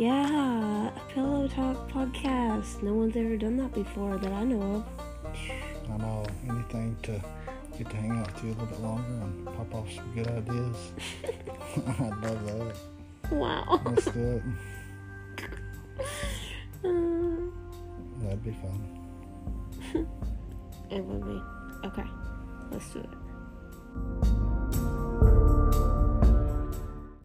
Yeah, a pillow talk podcast. No one's ever done that before that I know of. I know anything to get to hang out with you a little bit longer and pop off some good ideas. I'd love that. Wow. Let's do it. Uh. That'd be fun. it would be. Okay, let's do it.